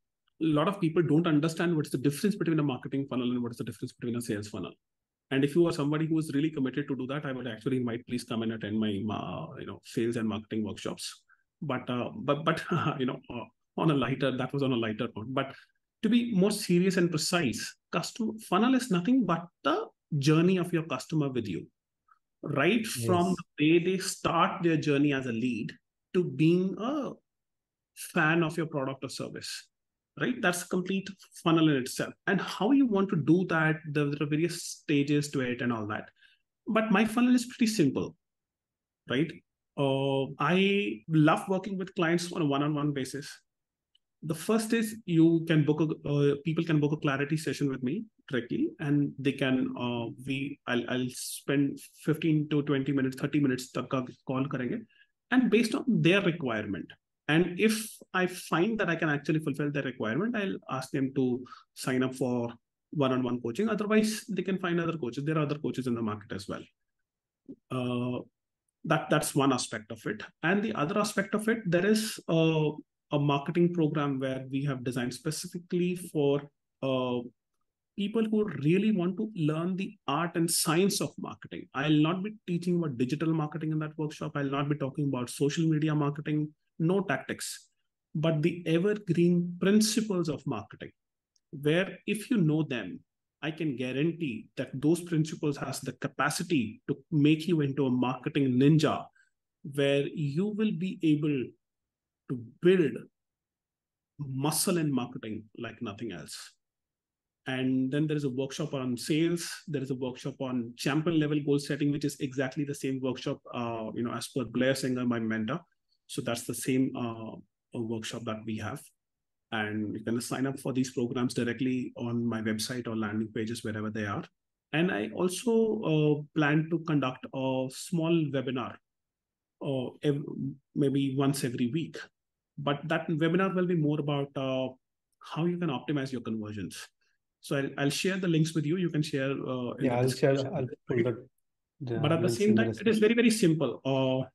A lot of people don't understand what's the difference between a marketing funnel and what is the difference between a sales funnel. And if you are somebody who is really committed to do that, I would actually invite please come and attend my uh, you know sales and marketing workshops. But uh, but but you know uh, on a lighter that was on a lighter note. But to be more serious and precise, customer funnel is nothing but the journey of your customer with you, right yes. from the way they start their journey as a lead to being a fan of your product or service right? That's a complete funnel in itself. And how you want to do that there, there are various stages to it and all that. But my funnel is pretty simple right? Uh, i love working with clients on a one-on-one basis. The first is you can book a uh, people can book a clarity session with me directly and they can uh, we I'll, I'll spend 15 to 20 minutes 30 minutes call karenge and based on their requirement and if I find that I can actually fulfill their requirement, I'll ask them to sign up for one-on-one coaching. Otherwise, they can find other coaches. There are other coaches in the market as well. Uh, that that's one aspect of it. And the other aspect of it, there is a, a marketing program where we have designed specifically for uh, people who really want to learn the art and science of marketing. I'll not be teaching about digital marketing in that workshop. I'll not be talking about social media marketing no tactics, but the evergreen principles of marketing, where if you know them, I can guarantee that those principles has the capacity to make you into a marketing ninja, where you will be able to build muscle in marketing like nothing else. And then there is a workshop on sales. There is a workshop on champion level goal setting, which is exactly the same workshop, uh, you know, as per Blair Singer, my mentor. So that's the same uh, workshop that we have. And you can sign up for these programs directly on my website or landing pages, wherever they are. And I also uh, plan to conduct a small webinar, or uh, maybe once every week. But that webinar will be more about uh, how you can optimize your conversions. So I'll, I'll share the links with you. You can share. Uh, yeah, I'll share. I'll pull that. but at the same time, it is very very simple. Uh,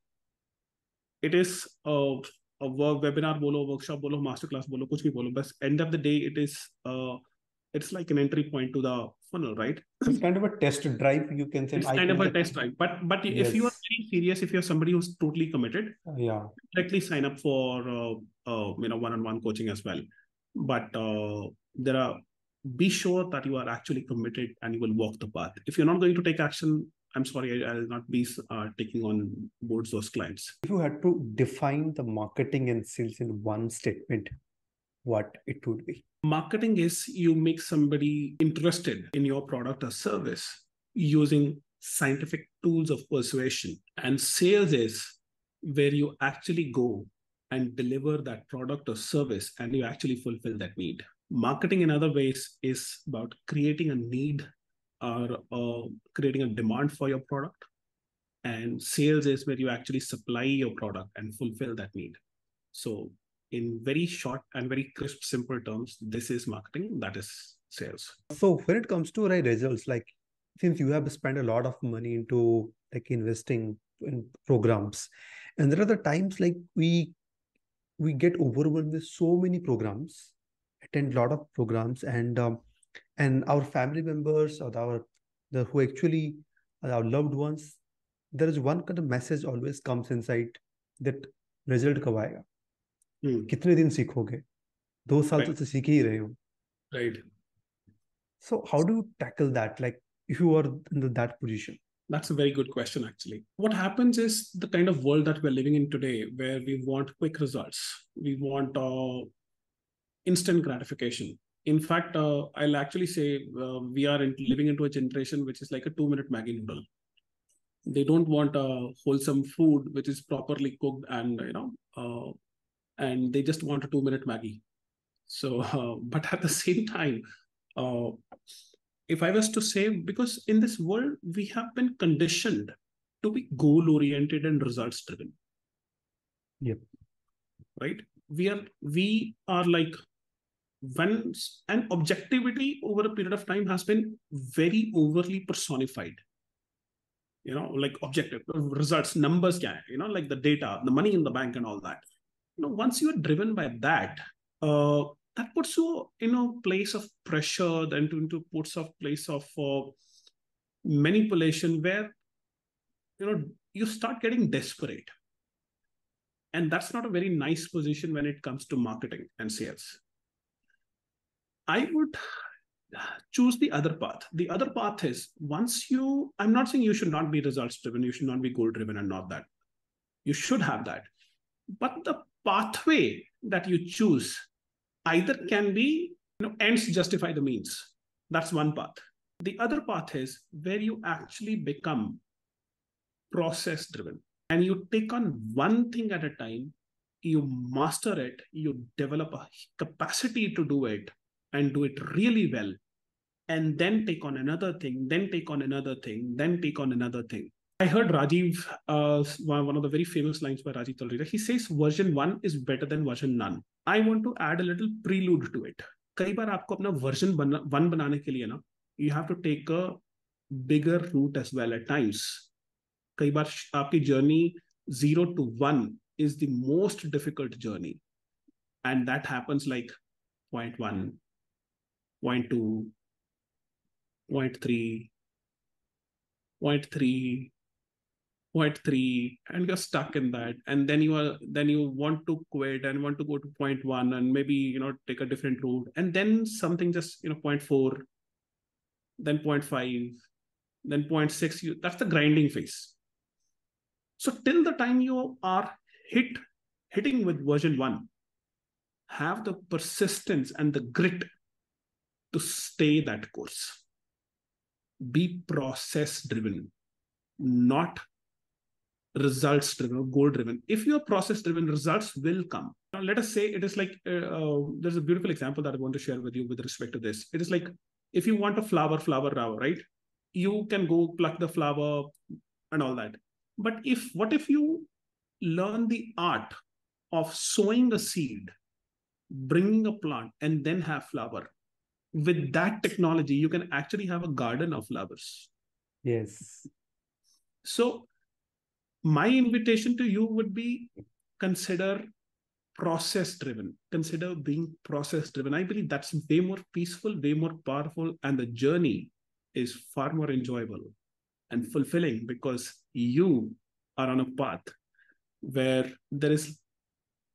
it is a, a work webinar bolo workshop bolo master class bolo kuch bhi bolo but end of the day it is uh it's like an entry point to the funnel right? It's kind of a test drive you can say it's I kind of a test drive but but yes. if you are very serious if you're somebody who's totally committed yeah. directly sign up for uh, uh, you know one-on-one coaching as well. But uh, there are be sure that you are actually committed and you will walk the path. If you're not going to take action I'm sorry, I, will not be uh, taking on board those clients. If you had to define the marketing and sales in one statement, what it would be? Marketing is you make somebody interested in your product or service using scientific tools of persuasion. And sales is where you actually go and deliver that product or service and you actually fulfill that need. Marketing, in other ways, is about creating a need are uh, creating a demand for your product and sales is where you actually supply your product and fulfill that need. So in very short and very crisp simple terms this is marketing that is sales. So when it comes to right results like since you have spent a lot of money into like investing in programs and there are the times like we we get overwhelmed with so many programs attend a lot of programs and um, and our family members or our the who actually our loved ones there is one kind of message always comes inside that result कब आएगा hmm. कितने दिन सीखोगे दो साल तो सीख ही रहे हो Right. So how do you tackle that? Like if you are in that position? That's a very good question, actually. What happens is the kind of world that we're living in today, where we want quick results, we want uh, instant gratification. In fact, uh, I'll actually say uh, we are in, living into a generation which is like a two minute Maggi noodle. They don't want a wholesome food which is properly cooked and, you know, uh, and they just want a two minute Maggi So, uh, but at the same time, uh, if I was to say, because in this world, we have been conditioned to be goal oriented and results driven. Yep. Right. We are, we are like, when an objectivity over a period of time has been very overly personified. You know like objective results numbers can, you know like the data the money in the bank and all that. You know once you are driven by that uh that puts you in a place of pressure, then to, into puts of place of uh, manipulation where you know you start getting desperate, and that's not a very nice position when it comes to marketing and sales. I would choose the other path. The other path is once you, I'm not saying you should not be results driven, you should not be goal driven, and not that. You should have that. But the pathway that you choose either can be you know ends justify the means that's one path the other path is where you actually become process driven and you take on one thing at a time you master it you develop a capacity to do it and do it really well and then take on another thing then take on another thing then take on another thing I heard Rajiv, uh, one of the very famous lines by Rajiv Talreja. He says version one is better than version none. I want to add a little prelude to it. कई बार आपको अपना version one बनाने के लिए ना you have to take a bigger route as well at times. कई बार आपकी journey zero to one is the most difficult journey, and that happens like point point two, point three, point three, point three and you're stuck in that. And then you are then you want to quit and want to go to point one and maybe you know take a different route. And then something just you know point four then point five then point six you that's the grinding phase. So till the time you are hit hitting with version one have the persistence and the grit to stay that course be process driven not results driven or goal driven. If you're process driven, results will come. Now, let us say it is like uh, uh, there's a beautiful example that I want to share with you with respect to this. It is like if you want a flower, flower, flower, right? You can go pluck the flower and all that. But if what if you learn the art of sowing a seed, bringing a plant, and then have flower? With that technology, you can actually have a garden of flowers. Yes. So my invitation to you would be consider process driven consider being process driven i believe that's way more peaceful way more powerful and the journey is far more enjoyable and fulfilling because you are on a path where there is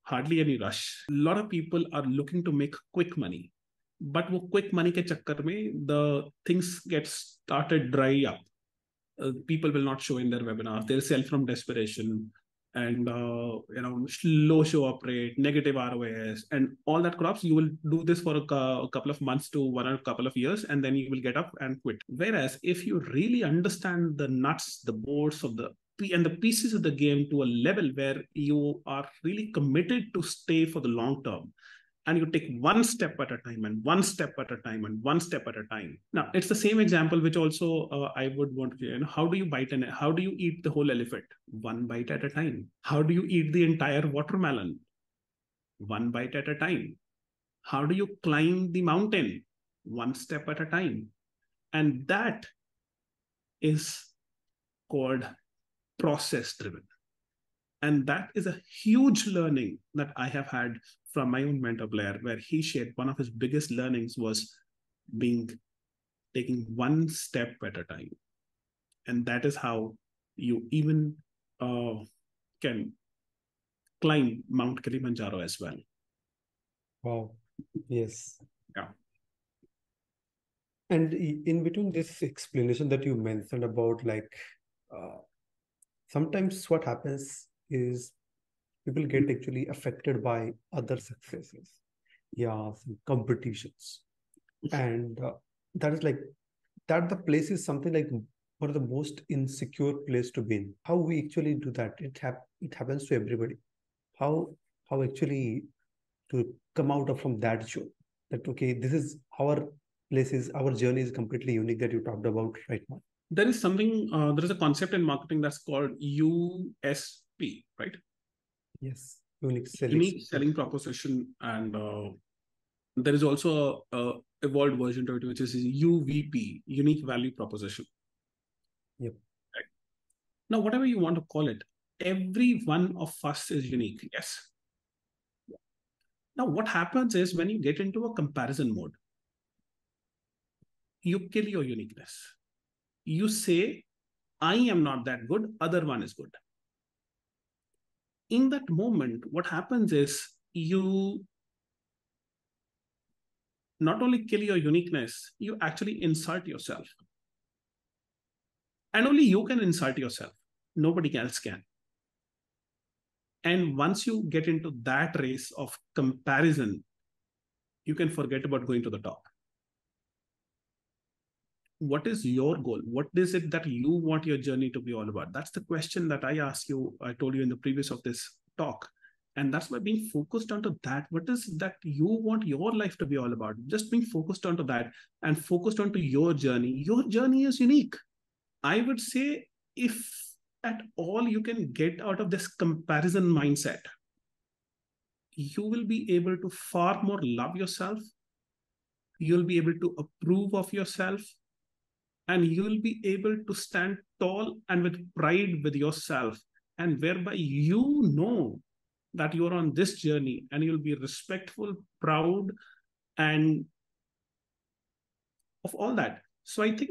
hardly any rush a lot of people are looking to make quick money but quick money ke chakkar mein the things get started dry up uh, people will not show in their webinars. They'll sell from desperation and uh, you know low show up rate, negative ROAS, and all that crops. You will do this for a, couple of months to one or a couple of years, and then you will get up and quit. Whereas if you really understand the nuts, the bolts of the and the pieces of the game to a level where you are really committed to stay for the long term and you take one step at a time and one step at a time and one step at a time. Now it's the same example which also uh, i would want to you know how do you bite and how do you eat the whole elephant? One bite at a time. How do you eat the entire watermelon? One bite at a time. How do you climb the mountain? One step at a time. And that is called process driven and that is a huge learning that i have had from my own mentor Blair, where he shared one of his biggest learnings was being taking one step at a time. And that is how you even uh, can climb Mount Kilimanjaro as well. Wow. Yes. Yeah. And in between this explanation that you mentioned about like uh, sometimes what happens is people get actually affected by other successes, yeah, some competitions, and uh, that is like that the place is something like one of the most insecure place to be in. How we actually do that? It hap- it happens to everybody. How how actually to come out of from that zone? That okay, this is our places our journey is completely unique that you talked about right now there is something uh, there is a concept in marketing that's called usp right yes unique selling, unique selling proposition and uh, there is also a, a, evolved version to it which is uvp unique value proposition yep right. now whatever you want to call it every one of us is unique yes now what happens is when you get into a comparison mode you kill your uniqueness. You say, I am not that good, other one is good. In that moment, what happens is you not only kill your uniqueness, you actually insult yourself. And only you can insult yourself. Nobody else can. And once you get into that race of comparison, you can forget about going to the top what is your goal? What is it that you want your journey to be all about? That's the question that i asked you i told you in the previous of this talk. And that's by being focused onto that what is that you want your life to be all about? Just being focused onto that and focused onto your journey. Your journey is unique. I would say if at all you can get out of this comparison mindset you will be able to far more love yourself. You'll be able to approve of yourself and you will be able to stand tall and with pride with yourself and whereby you know that you're on this journey and you'll be respectful proud and of all that. So i think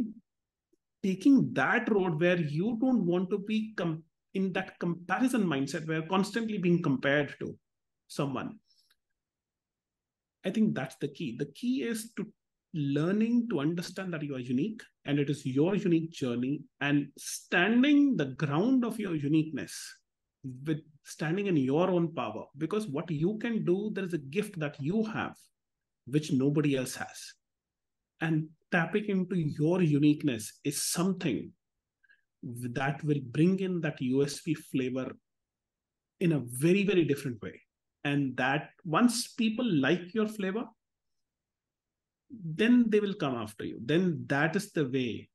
taking that road where you don't want to be com- in that comparison mindset where constantly being compared to someone i think that's the key. The key is to learning to understand that you are unique and it is your unique journey and standing the ground of your uniqueness with standing in your own power. Because what you can do there is a gift that you have which nobody else has. And tapping into your uniqueness is something that will bring in that usp flavor in a very very different way. And that once people like your flavor then they will come after you. Then that is the way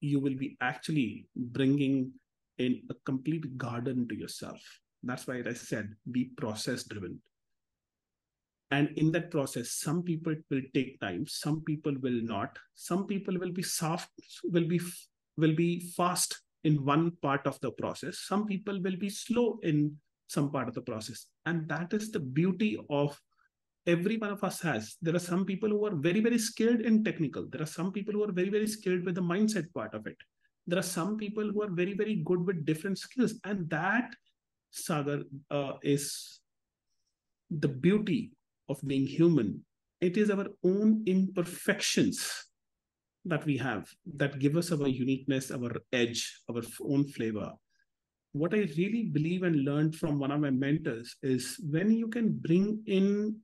you will be actually bringing in a complete garden to yourself. That's why i said be process driven. And in that process some people will take time some people will not. Some people will be soft will be will be fast in one part of the process. Some people will be slow in some part of the process. And that is the beauty of every one of us has. There are some people who are very, very skilled in technical. There are some people who are very, very skilled with the mindset part of it. There are some people who are very, very good with different skills. And that, Sagar, uh, is the beauty of being human. It is our own imperfections that we have that give us our uniqueness, our edge, our own flavor. What I really believe and learned from one of my mentors is when you can bring in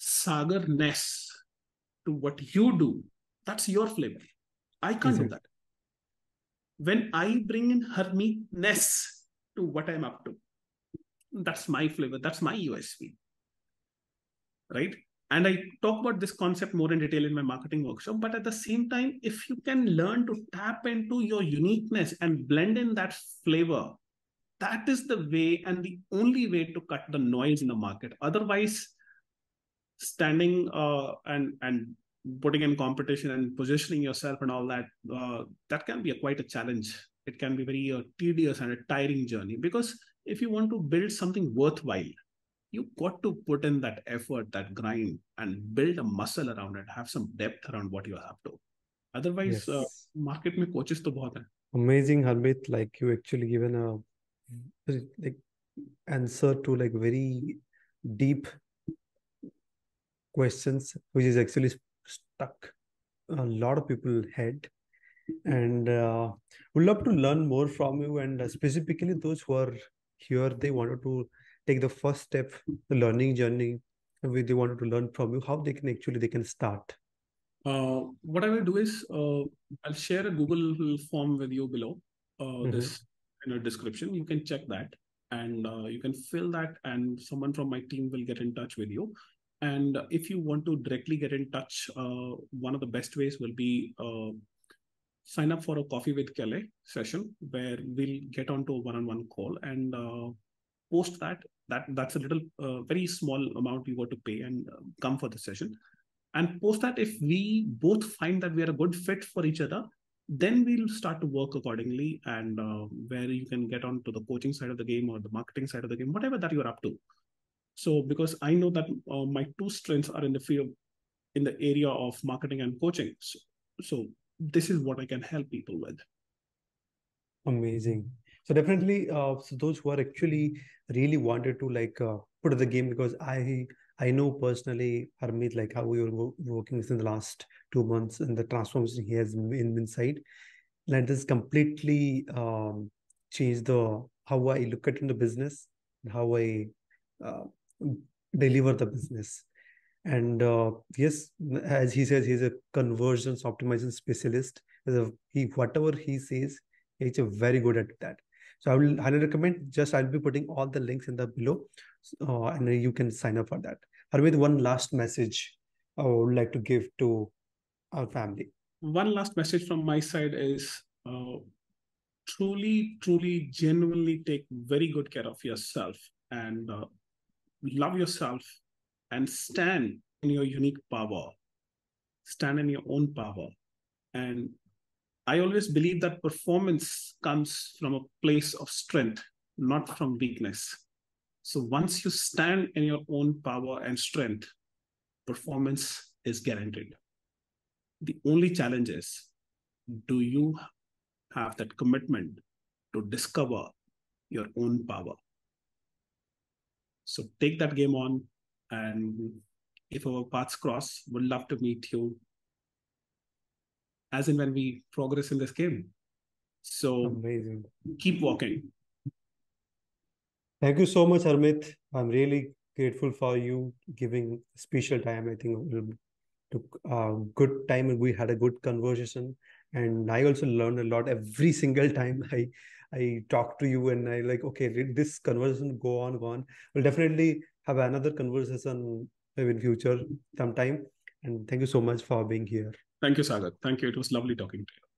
sagarness to what you do, that's your flavor. I can't do that. When I bring in harmeetness to what I'm up to, that's my flavor, that's my USP. Right? And I talk about this concept more in detail in my marketing workshop. But at the same time, if you can learn to tap into your uniqueness and blend in that flavor, that is the way and the only way to cut the noise in the market. Otherwise, standing uh, and and putting in competition and positioning yourself and all that uh, that can be a, quite a challenge. It can be very uh, tedious and a tiring journey because if you want to build something worthwhile you got to put in that effort that grind and build a muscle around it. Have some depth around what you have to. Otherwise uh, yes. uh, market mein coaches to bahut hai amazing harmeet like you actually given a like answer to like very deep questions which is actually stuck a lot of people had. And uh, would love to learn more from you and uh, specifically those who are here they wanted to take the first step the learning journey where they wanted to learn from you how they can actually they can start. Uh, what i will do is uh, i'll share a google form with you below uh, mm-hmm. this in a description. You can check that. And uh, you can fill that and someone from my team will get in touch with you and if you want to directly get in touch uh, one of the best ways will be sign up for a coffee with Kelley session where we'll get onto a one-on-one call and uh, post that. That that's a little uh, very small amount you got to pay and uh, come for the session. And post that if we both find that we are a good fit for each other, then we'll start to work accordingly and uh, where you can get onto the coaching side of the game or the marketing side of the game, whatever that you're up to. So because I know that uh, my two strengths are in the field in the area of marketing and coaching. So, so this is what I can help people with. Amazing. So definitely, uh, so those who are actually really wanted to like uh, put the game because I I know personally Harmeet like how we were working within the last two months and the transformation he has been inside, and this completely um, changed the how I look at in the business, how I uh, deliver the business. And uh, yes as he says he's a conversions optimization specialist. A, he whatever he says he's a very good at that. So i will highly recommend just i'll be putting all the links in the below uh, and you can sign up for that. Harmeet, one last message i would like to give to our family. One last message from my side is uh, truly truly genuinely take very good care of yourself and uh, love yourself and stand in your unique power, stand in your own power. And I always believe that performance comes from a place of strength, not from weakness. So once you stand in your own power and strength, performance is guaranteed. The only challenge is do you have that commitment to discover your own power? So take that game on, and if our paths cross, would love to meet you as and when we progress in this game. So amazing. Keep walking. Thank you so much, Harmeet. I'm really grateful for you giving special time. I think took a good time and we had a good conversation. And I also learned a lot every single time I I talk to you and I like, okay, this conversation go on, go on. We'll definitely have another conversation in future sometime. And thank you so much for being here. Thank you, Sagar. Thank you. It was lovely talking to you.